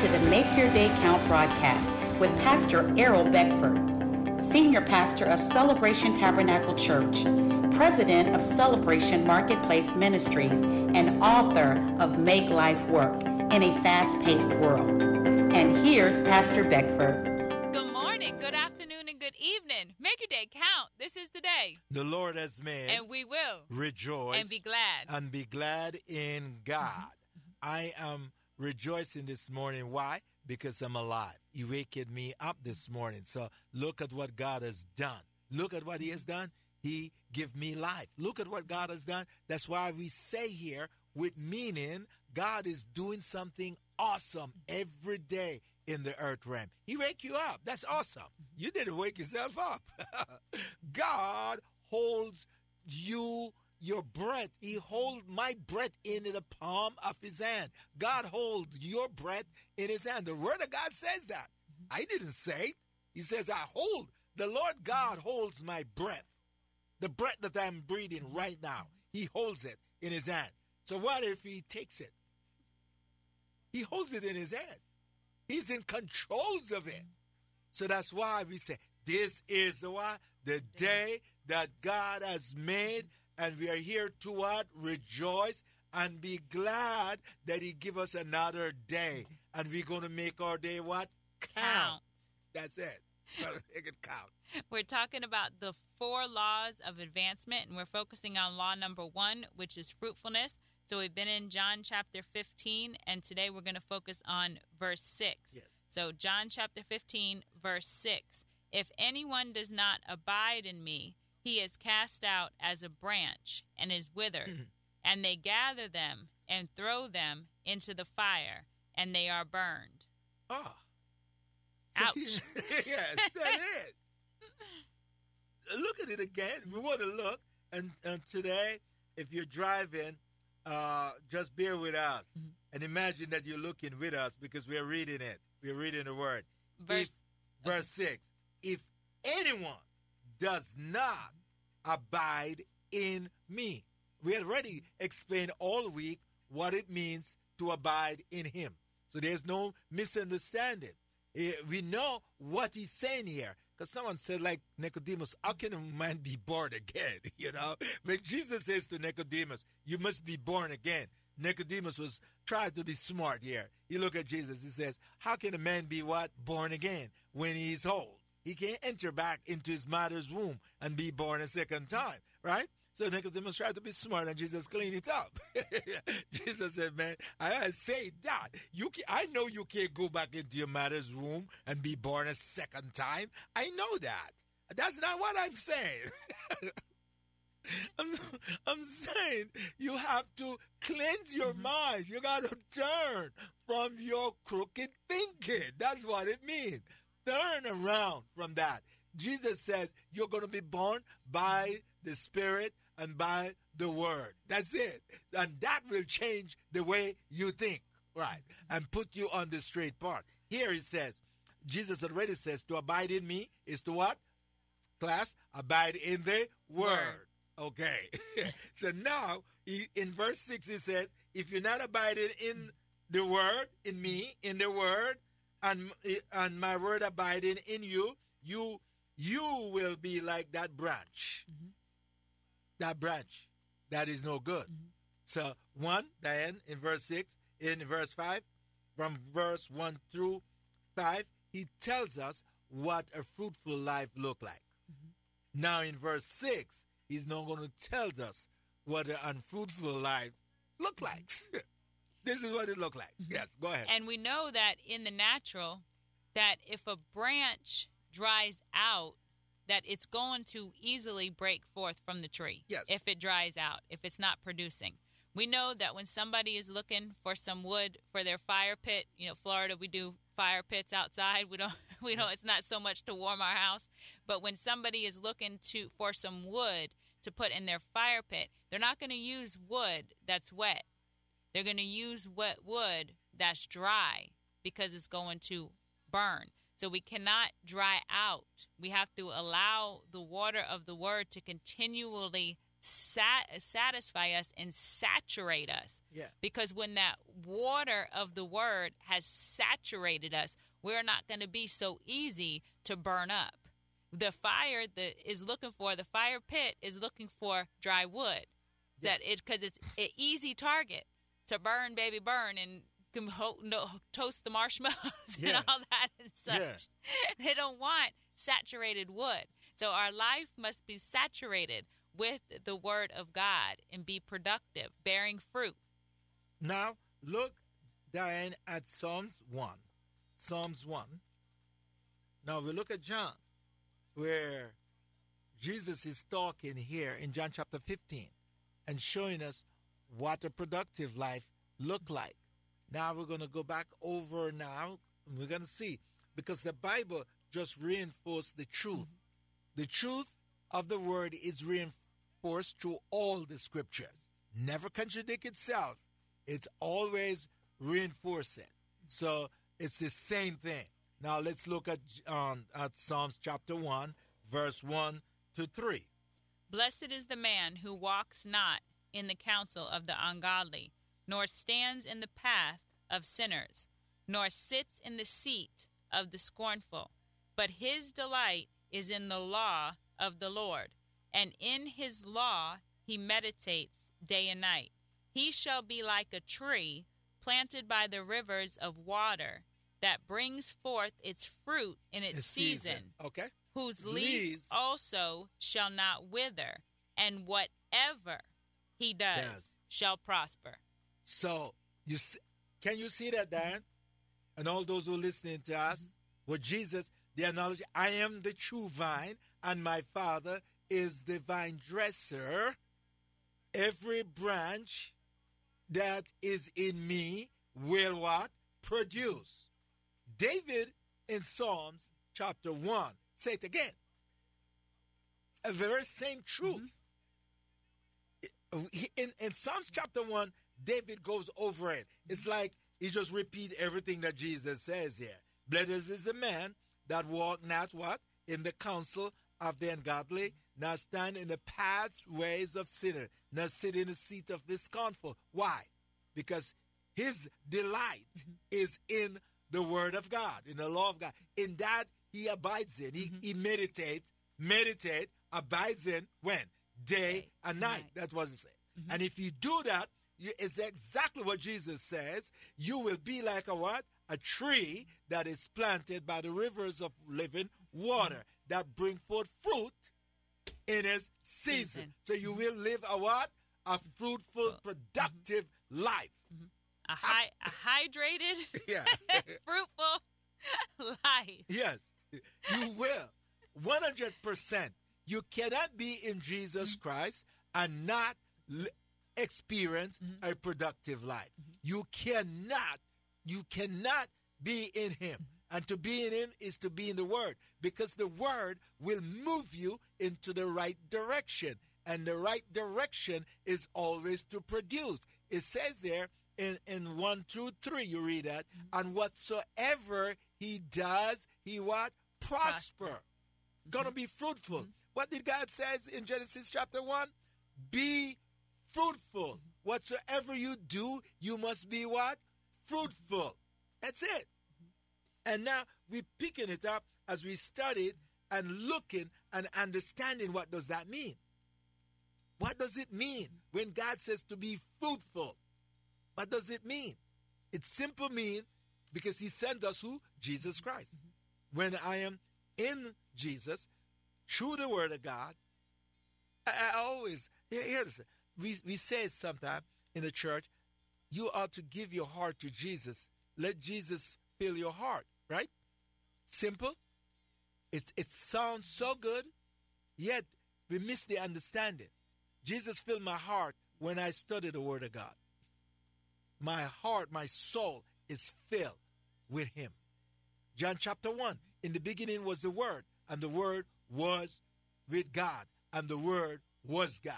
to the Make Your Day Count broadcast with Pastor Errol Beckford, Senior Pastor of Celebration Tabernacle Church, President of Celebration Marketplace Ministries, and author of Make Life Work in a Fast Paced World. And here's Pastor Beckford. Good morning, good afternoon, and good evening. Make your day count. This is the day. The Lord has made. And we will rejoice and be glad. And be glad in God. Mm-hmm. I am rejoicing this morning. Why? Because I'm alive. He waked me up this morning. So look at what God has done. Look at what He has done. He give me life. Look at what God has done. That's why we say here with meaning, God is doing something awesome every day in the earth realm. He wake you up. That's awesome. You didn't wake yourself up. God holds you your breath. He holds my breath in the palm of his hand. God holds your breath in his hand. The word of God says that. Mm-hmm. I didn't say it. He says, I hold. The Lord God holds my breath. The breath that I'm breathing right now. He holds it in his hand. So what if he takes it? He holds it in his hand. He's in controls of it. So that's why we say, this is the why? The day that God has made and we are here to what? Rejoice and be glad that He give us another day. And we're going to make our day what? Count. Count. That's it. Make it count. We're talking about the four laws of advancement, and we're focusing on law number one, which is fruitfulness. So we've been in John chapter 15, and today we're going to focus on verse 6. Yes. So, John chapter 15, verse 6. If anyone does not abide in me, he is cast out as a branch and is withered, Mm-hmm. and they gather them and throw them into the fire, and they are burned. Oh. Ouch. yes, that's it. Look at it again. We want to look. And, and today, if you're driving, uh, just bear with us. Mm-hmm. And imagine that you're looking with us because we're reading it. We're reading the word. Verse- If- verse 6. If anyone does not abide in me, we already explained all week what it means to abide in him. So there's no misunderstanding. Eh, We know what he's saying here. Because someone said, like Nicodemus, how can a man be born again? You know? But Jesus says to Nicodemus, you must be born again. Nicodemus was tries to be smart here. He look at Jesus, he says, How can a man be what? Born again when he's old? He can't enter back into his mother's womb and be born a second time, right? So Nicodemus tried to be smart, and Jesus cleaned it up. Jesus said, "Man, I say that you, can, I know you can't go back into your mother's womb and be born a second time. I know that. That's not what I'm saying. I'm, I'm saying you have to cleanse your mm-hmm. mind. You got to turn from your crooked thinking. That's what it means. Turn around from that. Jesus says you're going to be born by the Spirit and by the Word. That's it. And that will change the way you think, right? And put you on the straight path. Here it says, Jesus already says, to abide in me is to what? Class, abide in the Word. Okay. so now, he, in verse 6, it says, if you're not abiding in the Word, in me, in the Word, and, and my Word abiding in you, you you will be like that branch. Mm-hmm. That branch that is no good. Mm-hmm. So, one, Diane, in verse 6, in verse 5, from verse 1 through 5, he tells us what a fruitful life look like. Mm-hmm. Now, in verse 6, he's not going to tell us what an unfruitful life look like. This is what it look like. Mm-hmm. Yes, go ahead. And we know that in the natural, that if a branch dries out, that it's going to easily break forth from the tree. Yes. If it dries out, if it's not producing. We know that when somebody is looking for some wood for their fire pit, you know, Florida we do fire pits outside. We don't we don't it's not so much to warm our house, but when somebody is looking to for some wood to put in their fire pit, they're not going to use wood that's wet. They're going to use wet wood that's dry because it's going to burn. So we cannot dry out. We have to allow the water of the word to continually sat- satisfy us and saturate us. Yeah. Because when that water of the word has saturated us, we're not going to be so easy to burn up. The fire that is looking for the fire pit is looking for dry wood. Yeah. That it because it's an easy target to burn, baby, burn, and can ho- no, toast the marshmallows Yeah. and all that and such. Yeah. They don't want saturated wood. So our life must be saturated with the word of God and be productive, bearing fruit. Now, look, Diane, at Psalms 1. Psalms 1. Now, we look at John, where Jesus is talking here in John chapter 15 and showing us what a productive life look like. Now, we're going to go back over now. And we're going to see, because the Bible just reinforced the truth. The truth of the word is reinforced through all the scriptures. Never contradict itself. It's always reinforcing. So it's the same thing. Now let's look at um, at Psalms chapter one, verse one to three. Blessed is the man who walks not in the counsel of the ungodly, nor stands in the path of sinners, nor sits in the seat of the scornful. But his delight is in the law of the Lord, and in his law he meditates day and night. He shall be like a tree planted by the rivers of water that brings forth its fruit in its The season Okay. whose Leaves. also shall not wither, and whatever he does Does. shall prosper. So you see, can you see that, Dan? And all those who are listening to us, mm-hmm. with Jesus, the analogy, I am the true vine, and my Father is the vine dresser. Every branch that is in me will what? Produce. David in Psalms chapter 1, say it again. A very same mm-hmm. truth. In, in Psalms chapter 1, David goes over it. It's like he just repeat everything that Jesus says here. Blessed is the man that walk not what? In the counsel of the ungodly, not stand in the paths, ways of sinners, not sit in the seat of the scornful. Why? Because his delight is in the word of God, in the law of God. In that he abides in. He, mm-hmm. he meditates, meditate, abides in when? Day and night. night. That's what it says. Mm-hmm. And if you do that, you, it's exactly what Jesus says. You will be like a what? A tree that is planted by the rivers of living water mm-hmm. that bring forth fruit in its season. Season. So you mm-hmm. will live a what? A fruitful, productive life. A, hy- a hydrated, Yeah. fruitful life. Yes, you will. 100%. You cannot be in Jesus mm-hmm. Christ and not l- experience mm-hmm. a productive life. Mm-hmm. You cannot, you cannot be in Him. And to be in Him is to be in the Word because the Word will move you into the right direction. And the right direction is always to produce. It says there in, in 1 through 3, you read that, and whatsoever he does, he what? Prosper. Gonna be fruitful. What did God says in Genesis chapter 1? Be fruitful. Whatsoever you do, you must be what? Fruitful. That's it. And now we're picking it up as we studied and looking and understanding what does that mean. What does it mean when God says to be fruitful? What does it mean? It simple mean because he sent us who? Jesus Christ. When I am in Jesus, through the word of God, I, I always here this, we, we say sometimes in the church, you ought to give your heart to Jesus. Let Jesus fill your heart, right? Simple. It's, it sounds so good, yet we miss the understanding. Jesus filled my heart when I study the Word of God. My heart, my soul is filled with Him. John chapter 1 In the beginning was the Word, and the Word was with God, and the Word was God.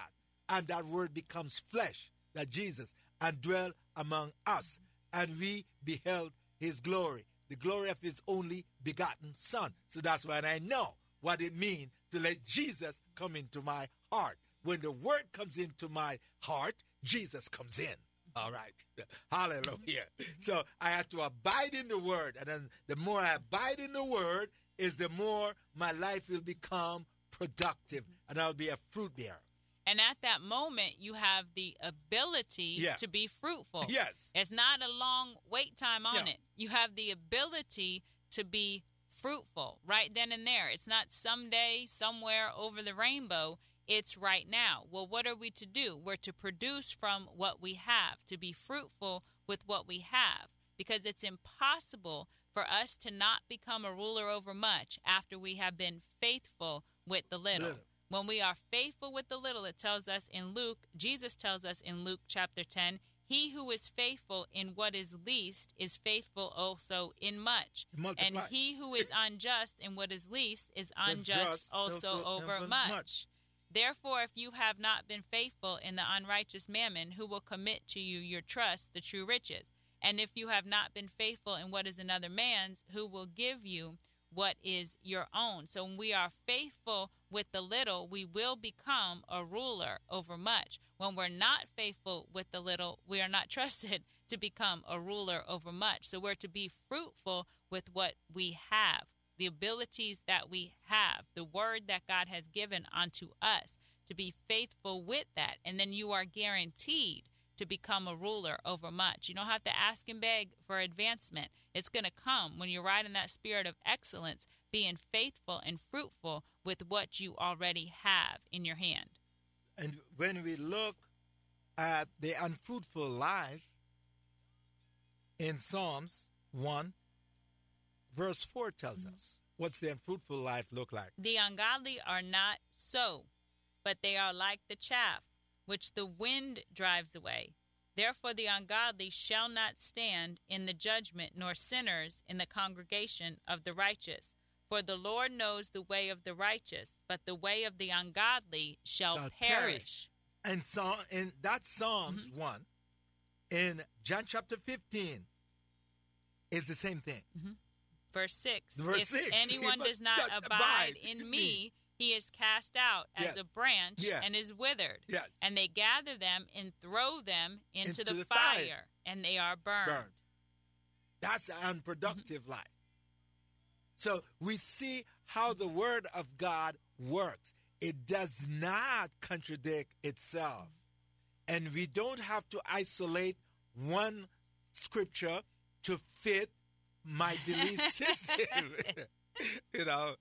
And that Word becomes flesh, that Jesus, and dwell among us. And we beheld His glory, the glory of His only begotten Son. So that's when I know what it means to let Jesus come into my heart. when the word comes into my heart, Jesus comes in. All right. Hallelujah. So I have to abide in the word. And then the more I abide in the word, is the more my life will become productive mm-hmm. and I'll be a fruit bearer. And at that moment, you have the ability Yeah. to be fruitful. Yes. It's not a long wait time on Yeah. it. You have the ability to be fruitful right then and there. It's not someday, somewhere over the rainbow. It's right now. Well, what are we to do? We're to produce from what we have, to be fruitful with what we have, because it's impossible for us to not become a ruler over much after we have been faithful with the little. Little. When we are faithful with the little, it tells us in Luke, Jesus tells us in Luke chapter 10, he who is faithful in what is least is faithful also in much. Multiply. And he who is unjust in what is least is unjust just also over much. much. Therefore, if you have not been faithful in the unrighteous mammon, who will commit to you your trust, the true riches? And if you have not been faithful in what is another man's, who will give you what is your own? So when we are faithful with the little, we will become a ruler over much. When we're not faithful with the little, we are not trusted to become a ruler over much. So we're to be fruitful with what we have the abilities that we have, the word that God has given unto us, to be faithful with that. And then you are guaranteed to become a ruler over much. You don't have to ask and beg for advancement. It's going to come when you're riding that spirit of excellence, being faithful and fruitful with what you already have in your hand. And when we look at the unfruitful life in Psalms 1, verse 4 tells us what's the unfruitful life look like. The ungodly are not so, but they are like the chaff which the wind drives away. Therefore, the ungodly shall not stand in the judgment, nor sinners in the congregation of the righteous. For the Lord knows the way of the righteous, but the way of the ungodly shall, Shall perish. perish. And so in that Psalms mm-hmm. 1, in John chapter 15, is the same thing. Mm-hmm. Verse 6 Verse If 6, anyone does not abide in me. He is cast out as Yeah. a branch Yeah. and is withered. Yes. And they gather them and throw them into, Into the, the fire, fire. and they are burned. burned. That's an unproductive mm-hmm. life. So we see how the word of God works. It does not contradict itself. And we don't have to isolate one scripture to fit my belief system. you know,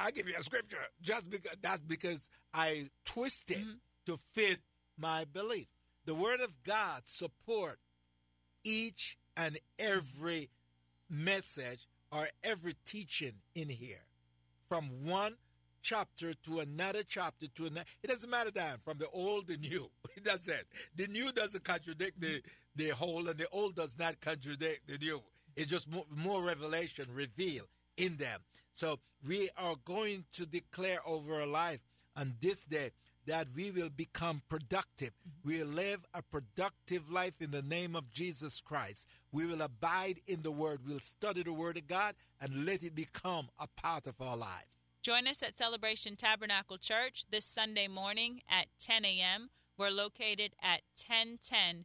I give you a scripture just because that's because I twist it mm-hmm. to fit my belief. The word of God support each and every message or every teaching in here. From one chapter to another chapter to another it doesn't matter that from the old and new it doesn't. The new doesn't contradict the mm-hmm. the whole and the old does not contradict the new. It's just more, more revelation revealed in them so we are going to declare over our life on this day that we will become productive. Mm-hmm. We will live a productive life in the name of Jesus Christ. We will abide in the Word. We'll study the Word of God and let it become a part of our life. Join us at Celebration Tabernacle Church this Sunday morning at 10 a.m. We're located at 1010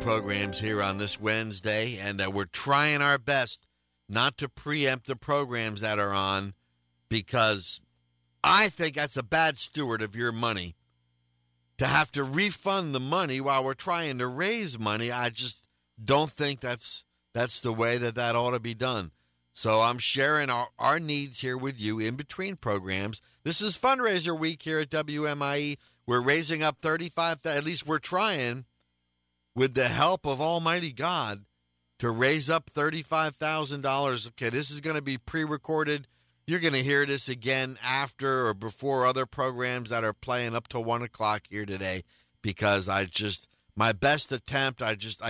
Programs here on this Wednesday, and uh, we're trying our best not to preempt the programs that are on because I think that's a bad steward of your money to have to refund the money while we're trying to raise money. I just don't think that's that's the way that that ought to be done. So I'm sharing our, our needs here with you in between programs. This is fundraiser week here at WMIE. We're raising up 35 at least we're trying with the help of Almighty God to raise up $35,000. Okay, this is going to be pre-recorded. You're going to hear this again after or before other programs that are playing up to one o'clock here today because I just my best attempt. I just I